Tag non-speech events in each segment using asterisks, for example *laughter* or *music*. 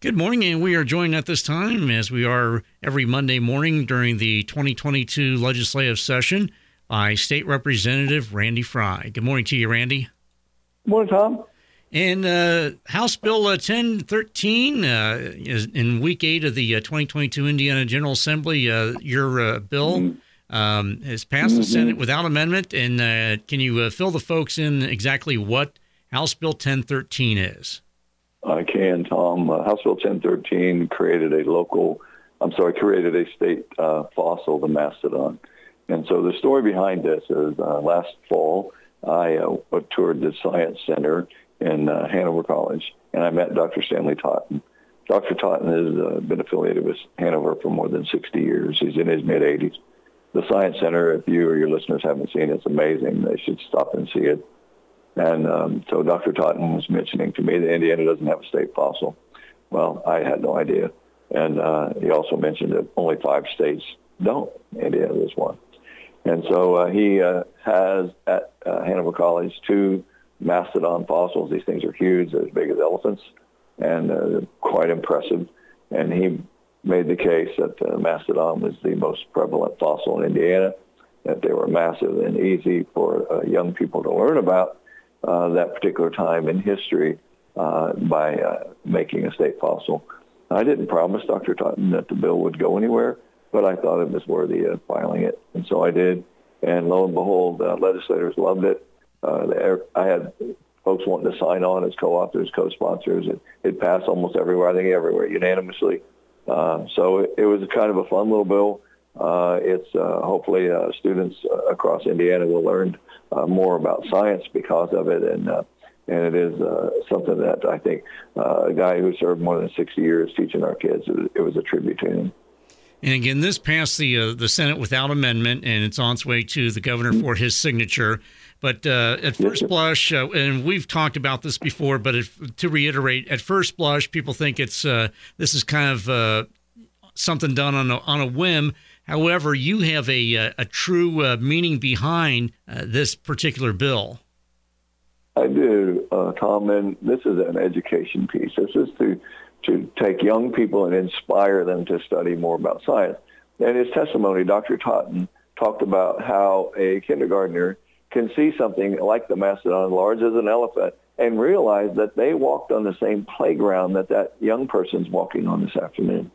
Good morning, and we are joined at this time, as we are every Monday morning during the 2022 legislative session, by State Representative Randy Frye. Good morning to you, Randy. Good morning, Tom. And uh, House Bill uh, 1013 uh, is in week eight of the uh, 2022 Indiana General Assembly. Uh, your uh, bill mm-hmm. um, has passed mm-hmm. the Senate without amendment. And can you fill the folks in exactly what House Bill 1013 is? I can, Tom. Uh, House Bill 1013 created a local, I'm sorry, created a state uh, fossil, the mastodon. And so the story behind this is uh, last fall, I uh, toured the Science Center in uh, Hanover College, and I met Dr. Stanley Totten. Dr. Totten has uh, been affiliated with Hanover for more than 60 years. He's in his mid-80s. The Science Center, if you or your listeners haven't seen it, it's amazing. They should stop and see it. And um, so Dr. Totten was mentioning to me that Indiana doesn't have a state fossil. Well, I had no idea. And uh, he also mentioned that only five states don't. Indiana is one. And so uh, he uh, has at uh, Hanover College two mastodon fossils. These things are huge. They're as big as elephants and uh, quite impressive. And he made the case that uh, mastodon was the most prevalent fossil in Indiana, that they were massive and easy for uh, young people to learn about uh, that particular time in history uh, by uh, making a state fossil. I didn't promise Dr. Totten that the bill would go anywhere, but I thought it was worthy of filing it, and so I did. And lo and behold, legislators loved it. Uh, I had folks wanting to sign on as co-authors, co-sponsors. It, it passed almost everywhere, I think everywhere, unanimously. Uh, so it, it was kind of a fun little bill. Uh, it's uh, hopefully uh, students uh, across Indiana will learn uh, more about science because of it, and uh, and it is uh, something that I think uh, a guy who served more than 60 years teaching our kids, it was a tribute to him. And again, this passed the uh, the Senate without amendment, and it's on its way to the governor for his signature. But uh, at first blush, uh, and we've talked about this before, but if, to reiterate, at first blush, people think it's uh, this is kind of uh, something done on a, on a whim. However, you have a, a, a true uh, meaning behind uh, this particular bill. I do, uh, Tom, and this is an education piece. This is to to take young people and inspire them to study more about science. In his testimony, Dr. Totten talked about how a kindergartner can see something like the mastodon, large as an elephant, and realize that they walked on the same playground that that young person's walking on this afternoon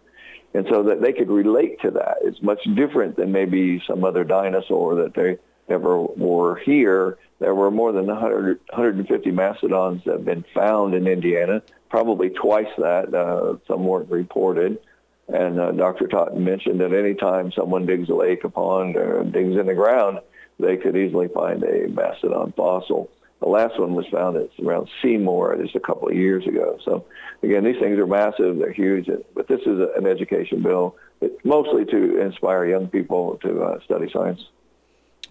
and so that they could relate to that. It's much different than maybe some other dinosaur that they ever were here. There were more than 100, 150 mastodons that have been found in Indiana, probably twice that. Uh, some weren't reported. And uh, Dr. Totten mentioned that any time someone digs a lake, a pond, or digs in the ground, they could easily find a mastodon fossil. The last one was found at around Seymour just a couple of years ago. So again, these things are massive, they're huge, but this is an education bill, mostly to inspire young people to uh, study science.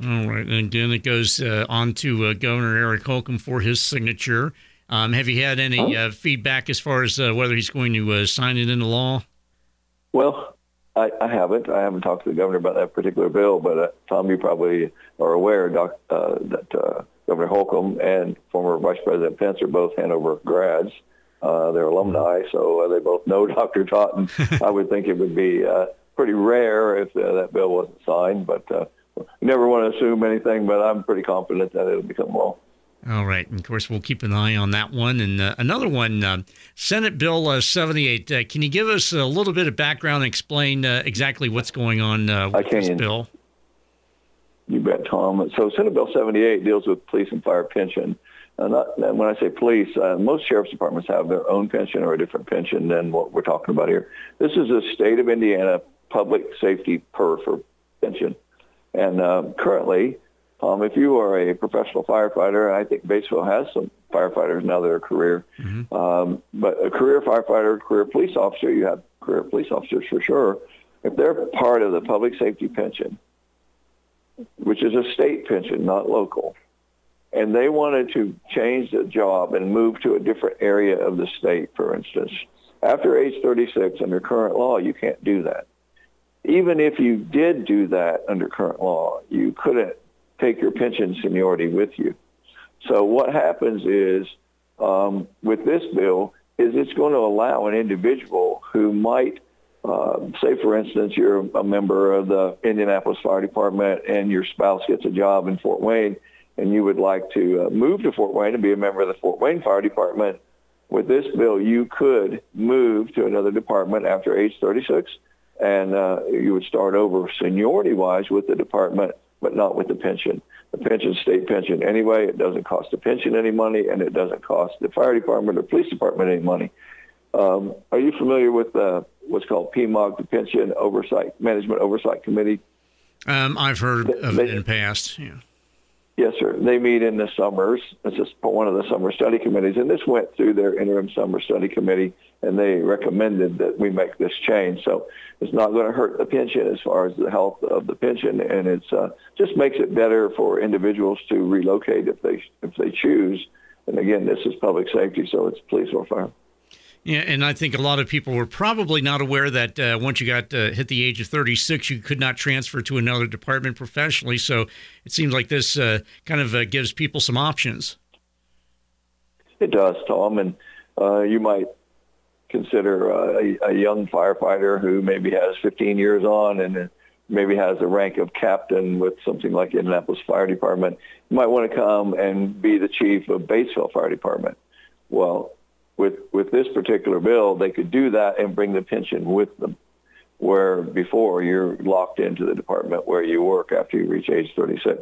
All right, and then it goes uh, on to uh, Governor Eric Holcomb for his signature. Um, have you had any? Uh, feedback as far as uh, whether he's going to uh, sign it into law? Well, I, I, haven't. I haven't talked to the governor about that particular bill, but Tom, you probably are aware doc, that Governor Holcomb and former Vice President Pence are both Hanover grads. Uh, they're alumni, so uh, they both know *laughs* Dr. Totten. *laughs* I would think it would be uh, pretty rare if uh, that bill wasn't signed, but uh, you never want to assume anything, but I'm pretty confident that it'll become law. All right. And of course, we'll keep an eye on that one. And uh, another one, uh, Senate Bill uh, 78. Uh, can you give us a little bit of background and explain uh, exactly what's going on uh, with this bill? You bet, Tom. So Senate Bill 78 deals with police and fire pension. Uh, not, and when I say police, uh, most sheriff's departments have their own pension or a different pension than what we're talking about here. This is a state of Indiana public safety per for pension. And uh, currently, um, if you are a professional firefighter, I think Batesville has some firefighters now that are career. Mm-hmm. Um, but a career firefighter, career police officer, you have career police officers for sure. If they're part of the public safety pension, which is a state pension, not local. And they wanted to change the job and move to a different area of the state, for instance. After age 36, under current law, you can't do that. Even if you did do that under current law, you couldn't take your pension seniority with you. So what happens is, um, with this bill, is it's going to allow an individual who might, uh, say, for instance, you're a member of the Indianapolis Fire Department and your spouse gets a job in Fort Wayne, and you would like to uh, move to Fort Wayne and be a member of the Fort Wayne Fire Department. With this bill, you could move to another department after age 36, and uh, you would start over seniority-wise with the department, but not with the pension the pension, state pension anyway. It doesn't cost the pension any money, and it doesn't cost the fire department or police department any money. Um, are you familiar with uh, what's called PMOC, the Pension Oversight Management Oversight Committee? Um, I've heard of it in the past. Yeah. Yes, sir. They meet in the summers. It's just one of the summer study committees, and this went through their interim summer study committee, and they recommended that we make this change. So it's not going to hurt the pension as far as the health of the pension, and it's uh, just makes it better for individuals to relocate if they if they choose. And again, this is public safety, so it's police or fire. Yeah, and I think a lot of people were probably not aware that uh, once you got uh, hit the age of 36, you could not transfer to another department professionally. So it seems like this uh, kind of uh, gives people some options. It does, Tom, and uh, you might consider uh, a, a, young firefighter who maybe has 15 years on and maybe has a rank of captain with something like Indianapolis Fire Department. You might want to come and be the chief of Batesville Fire Department. Well, with with this particular bill, they could do that and bring the pension with them. Where before you're locked into the department where you work after you reach age 36.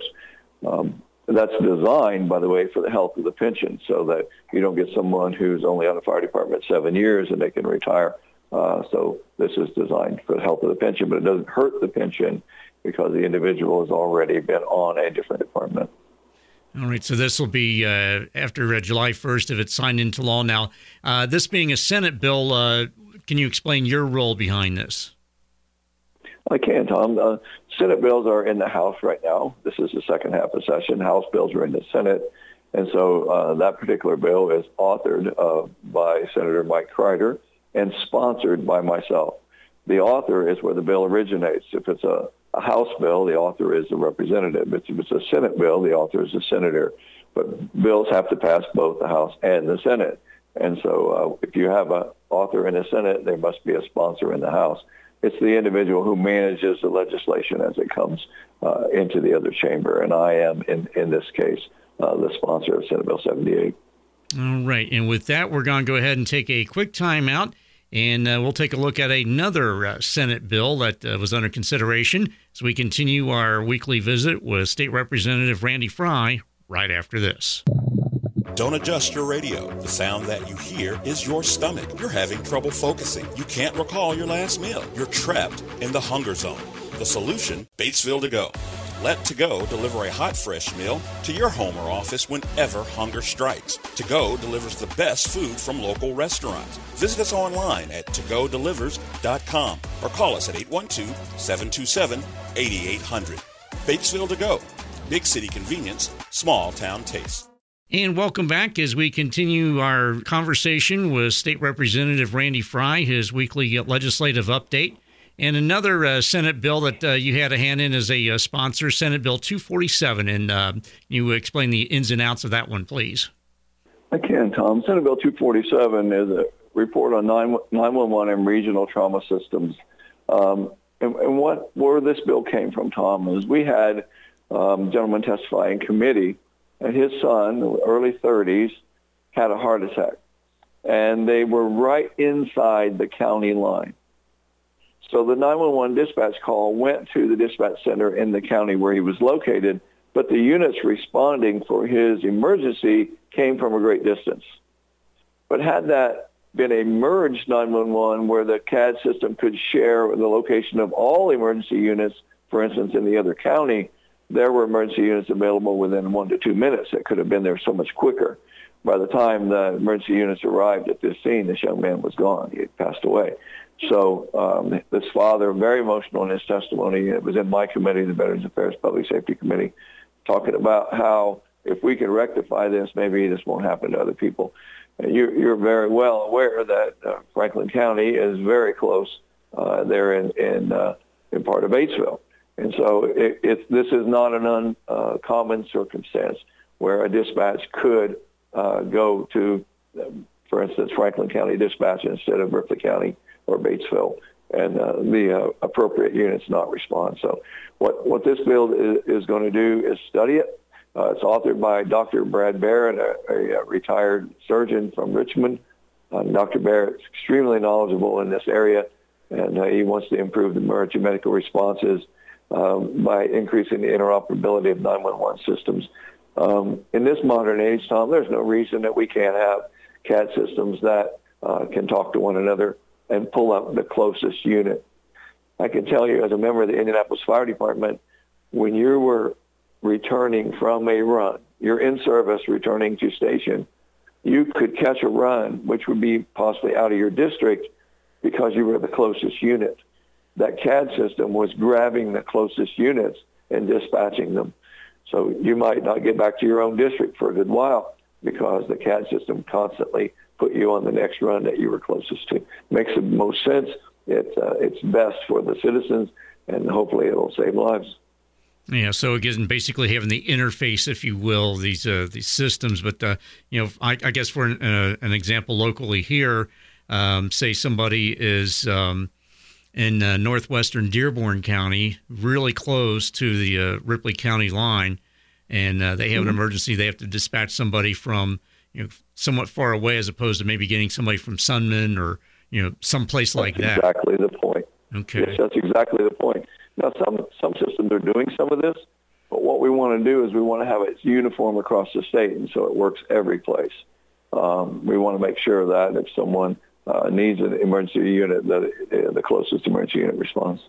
Um, that's designed, by the way, for the health of the pension, so that you don't get someone who's only on the fire department seven years and they can retire. Uh, so this is designed for the health of the pension, but it doesn't hurt the pension because the individual has already been on a different department. All right, so this will be uh, after uh, July 1st if it's signed into law. Now, uh, this being a Senate bill, uh, can you explain your role behind this? I can, Tom. Uh, Senate bills are in the House right now. This is the second half of session. House bills are in the Senate. And so uh, that particular bill is authored by Senator Mike Crider and sponsored by myself. The author is where the bill originates. If it's a a House bill, the author is the representative. If it's a Senate bill, the author is the senator. But bills have to pass both the House and the Senate. And so uh, if you have an author in the Senate, there must be a sponsor in the House. It's the individual who manages the legislation as it comes uh, into the other chamber. And I am, in, in this case, uh, the sponsor of Senate Bill 78. All right. And with that, we're going to go ahead and take a quick time out. And uh, we'll take a look at another uh, Senate bill that uh, was under consideration as we continue our weekly visit with State Representative Randy Frye right after this. Don't adjust your radio. The sound that you hear is your stomach. You're having trouble focusing. You can't recall your last meal. You're trapped in the hunger zone. The solution Batesville to go. Let To Go deliver a hot, fresh meal to your home or office whenever hunger strikes. To Go delivers the best food from local restaurants. Visit us online at togodelivers.com or call us at 812 727 8800. Batesville To Go. Big city convenience, small town taste. And welcome back as we continue our conversation with State Representative Randy Frye, his weekly legislative update. And another uh, Senate bill that uh, you had a hand in as a uh, sponsor, Senate Bill 247. And uh, you explain the ins and outs of that one, please. I can, Tom. Senate Bill 247 is a report on 911 and regional trauma systems. Um, and, and, what where this bill came from, Tom, is we had um, a gentleman testify in committee, and his son, early 30s, had a heart attack. And they were right inside the county line. So the 911 dispatch call went to the dispatch center in the county where he was located, but the units responding for his emergency came from a great distance. But had that been a merged 911 where the CAD system could share the location of all emergency units, for instance, in the other county, there were emergency units available within one to two minutes that could have been there so much quicker. By the time the emergency units arrived at this scene, this young man was gone. He had passed away. So um, this father, very emotional in his testimony, it was in my committee, the Veterans Affairs Public Safety Committee, talking about how if we can rectify this, maybe this won't happen to other people. You're, you're very well aware that uh, Franklin County is very close uh, there in in, uh, in part of Batesville, and so it, it, this is not an uncommon circumstance where a dispatch could uh, go to for instance, Franklin County Dispatch instead of Ripley County or Batesville, and uh, the uh, appropriate units not respond. So what, what this bill is, is going to do is study it. Uh, it's authored by Dr. Brad Barrett, a, a, retired surgeon from Richmond. Uh, Dr. Barrett's extremely knowledgeable in this area, and uh, he wants to improve the emergency medical responses um, by increasing the interoperability of 911 systems. Um, in this modern age, Tom, there's no reason that we can't have CAD systems that uh, can talk to one another and pull up the closest unit. I can tell you as a member of the Indianapolis Fire Department, when you were returning from a run, you're in service returning to station, you could catch a run, which would be possibly out of your district because you were the closest unit. That CAD system was grabbing the closest units and dispatching them. So you might not get back to your own district for a good while because the CAD system constantly put you on the next run that you were closest to. Makes the most sense. It, uh, it's best for the citizens, and hopefully it'll save lives. Yeah, so again, basically having the interface, if you will, these uh, these systems. But uh, you know, I, I guess for an, uh, an, example locally here, um, say somebody is um, in uh, northwestern Dearborn County, really close to the uh, Ripley County line, and uh, they have an mm-hmm. emergency. They have to dispatch somebody from you know somewhat far away, as opposed to maybe getting somebody from Sunman or you know someplace like that's that. Exactly the point. Okay, yes, that's exactly the point. Now, some some systems are doing some of this, but what we want to do is we want to have it uniform across the state, and so it works every place. Um, we want to make sure that if someone uh, needs an emergency unit, that uh, the closest emergency unit responds.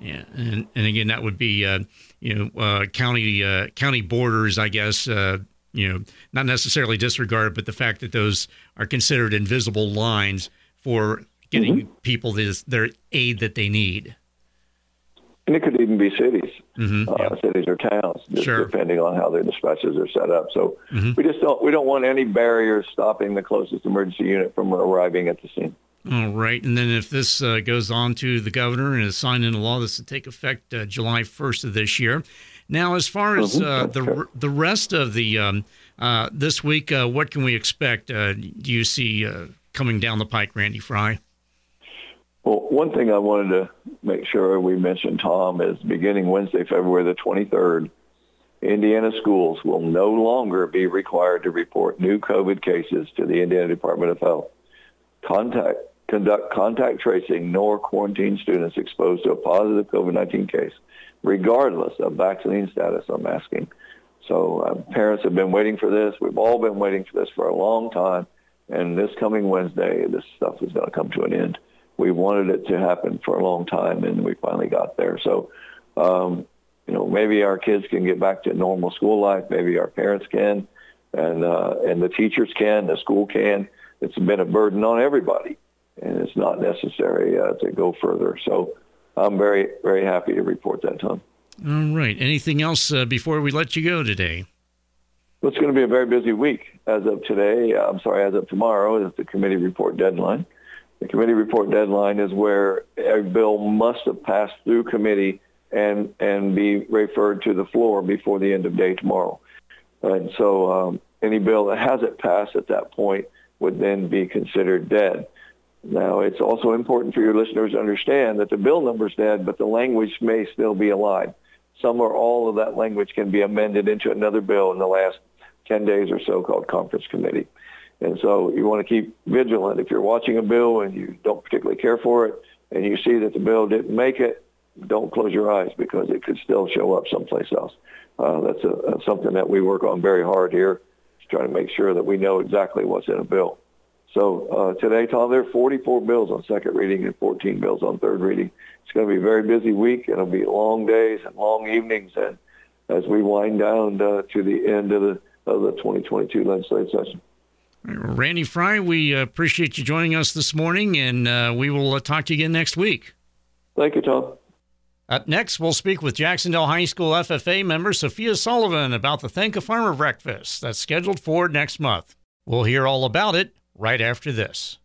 Yeah, and, and again, that would be uh, you know uh, county uh, county borders, I guess. Uh, you know, not necessarily disregard, but the fact that those are considered invisible lines for getting mm-hmm. people this, their aid that they need. And it could even be cities, mm-hmm, yeah. cities or towns, sure. depending on how the dispatches are set up. So mm-hmm. we just don't we don't want any barriers stopping the closest emergency unit from arriving at the scene. All right, and then if this uh, goes on to the governor and is signed into law, this will take effect uh, July 1st of this year. Now, as far as mm-hmm. uh, the the rest of the um, uh, this week, uh, what can we expect? Uh, do you see coming down the pike, Randy Frye? Well, one thing I wanted to make sure we mentioned, Tom, is beginning Wednesday, February the 23rd, Indiana schools will no longer be required to report new COVID cases to the Indiana Department of Health contact, conduct contact tracing nor quarantine students exposed to a positive COVID-19 case, regardless of vaccine status, I'm asking. So uh, parents have been waiting for this. We've all been waiting for this for a long time. And this coming Wednesday, this stuff is going to come to an end. We wanted it to happen for a long time, and we finally got there. So, um, you know, maybe our kids can get back to normal school life. Maybe our parents can, and uh, and the teachers can, the school can it's been a burden on everybody, and it's not necessary uh, to go further. So I'm very, very happy to report that, Tom. All right. Anything else uh, before we let you go today? Well, it's going to be a very busy week. As of today, uh, I'm sorry, as of tomorrow is the committee report deadline. The committee report deadline is where a bill must have passed through committee and and be referred to the floor before the end of day tomorrow. And so um, any bill that hasn't passed at that point would then be considered dead. Now, it's also important for your listeners to understand that the bill number is dead, but the language may still be alive. Some or all of that language can be amended into another bill in the last 10 days or so called conference committee. And so you want to keep vigilant. If you're watching a bill and you don't particularly care for it and you see that the bill didn't make it, don't close your eyes because it could still show up someplace else. Uh, that's a, something that we work on very hard here trying to make sure that we know exactly what's in a bill. So uh, today, Tom, there are 44 bills on second reading and 14 bills on third reading. It's going to be a very busy week. It'll be long days and long evenings, and as we wind down uh, to the end of the of the 2022 legislative session. Randy Frye, we appreciate you joining us this morning, and uh, we will uh, talk to you again next week. Thank you, Tom. Up next, we'll speak with Jac-Cen-Del High School FFA member Sophia Sullivan about the Thank a Farmer breakfast that's scheduled for next month. We'll hear all about it right after this.